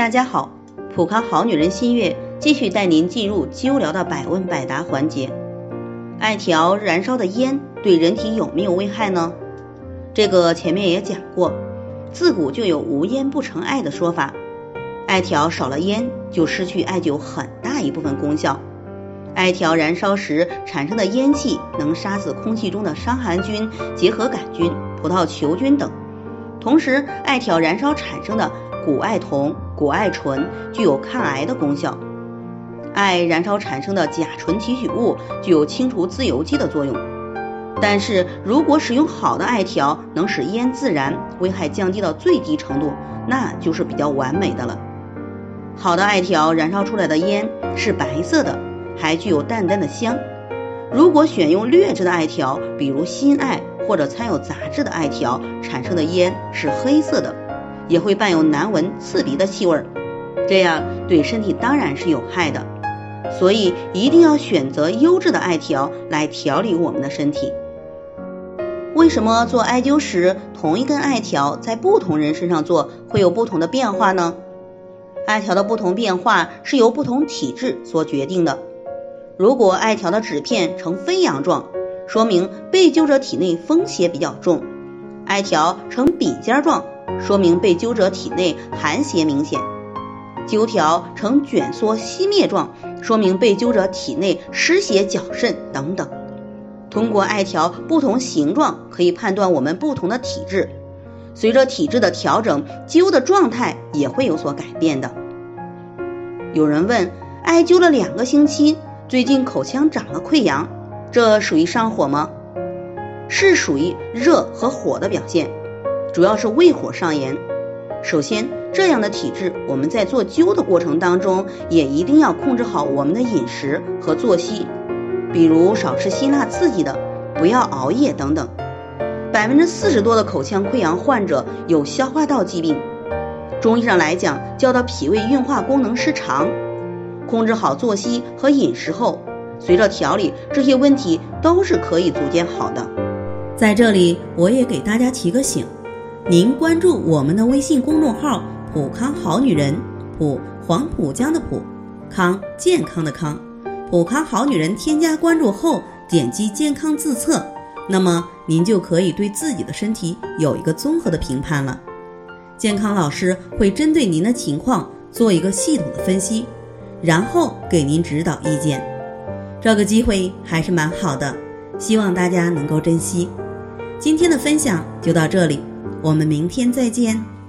大家好，普康好女人新月继续带您进入灸疗的百问百答环节。艾条燃烧的烟对人体有没有危害呢？这个前面也讲过，自古就有无烟不成艾的说法。艾条少了烟，就失去艾灸很大一部分功效。艾条燃烧时产生的烟气能杀死空气中的伤寒菌、结核杆菌、葡萄球菌等。同时，艾条燃烧产生的谷艾酮、谷艾醇具有抗癌的功效。艾燃烧产生的甲醇提取物具有清除自由基的作用。但是如果使用好的艾条，能使烟自燃，危害降低到最低程度，那就是比较完美的了。好的艾条燃烧出来的烟是白色的，还具有淡淡的香。如果选用劣质的艾条，比如新艾或者掺有杂质的艾条，产生的烟是黑色的，也会伴有难闻、刺鼻的气味，这样对身体当然是有害的。所以一定要选择优质的艾条来调理我们的身体。为什么做艾灸时，同一根艾条在不同人身上做会有不同的变化呢？艾条的不同变化是由不同体质所决定的。如果艾条的纸片呈飞扬状，说明被灸者体内风邪比较重；艾条呈笔尖状，说明被灸者体内寒邪明显；灸条呈卷缩熄灭状，说明被灸者体内湿邪较甚等等。通过艾条不同形状，可以判断我们不同的体质。随着体质的调整，灸的状态也会有所改变的。有人问，艾灸了两个星期，最近口腔长了溃疡，这属于上火吗？是属于热和火的表现，主要是胃火上炎。首先，这样的体质，我们在做灸的过程当中，也一定要控制好我们的饮食和作息。比如少吃辛辣刺激的，不要熬夜等等。百分之四十多的口腔溃疡患者有消化道疾病，中医上来讲叫做脾胃运化功能失常。控制好作息和饮食后，随着调理，这些问题都是可以逐渐好的。在这里，我也给大家提个醒：您关注我们的微信公众号“普康好女人”，普黄浦江的普，康健康的康。普康好女人添加关注后，点击健康自测，那么您就可以对自己的身体有一个综合的评判了。健康老师会针对您的情况做一个系统的分析，然后给您指导意见。这个机会还是蛮好的，希望大家能够珍惜。今天的分享就到这里，我们明天再见。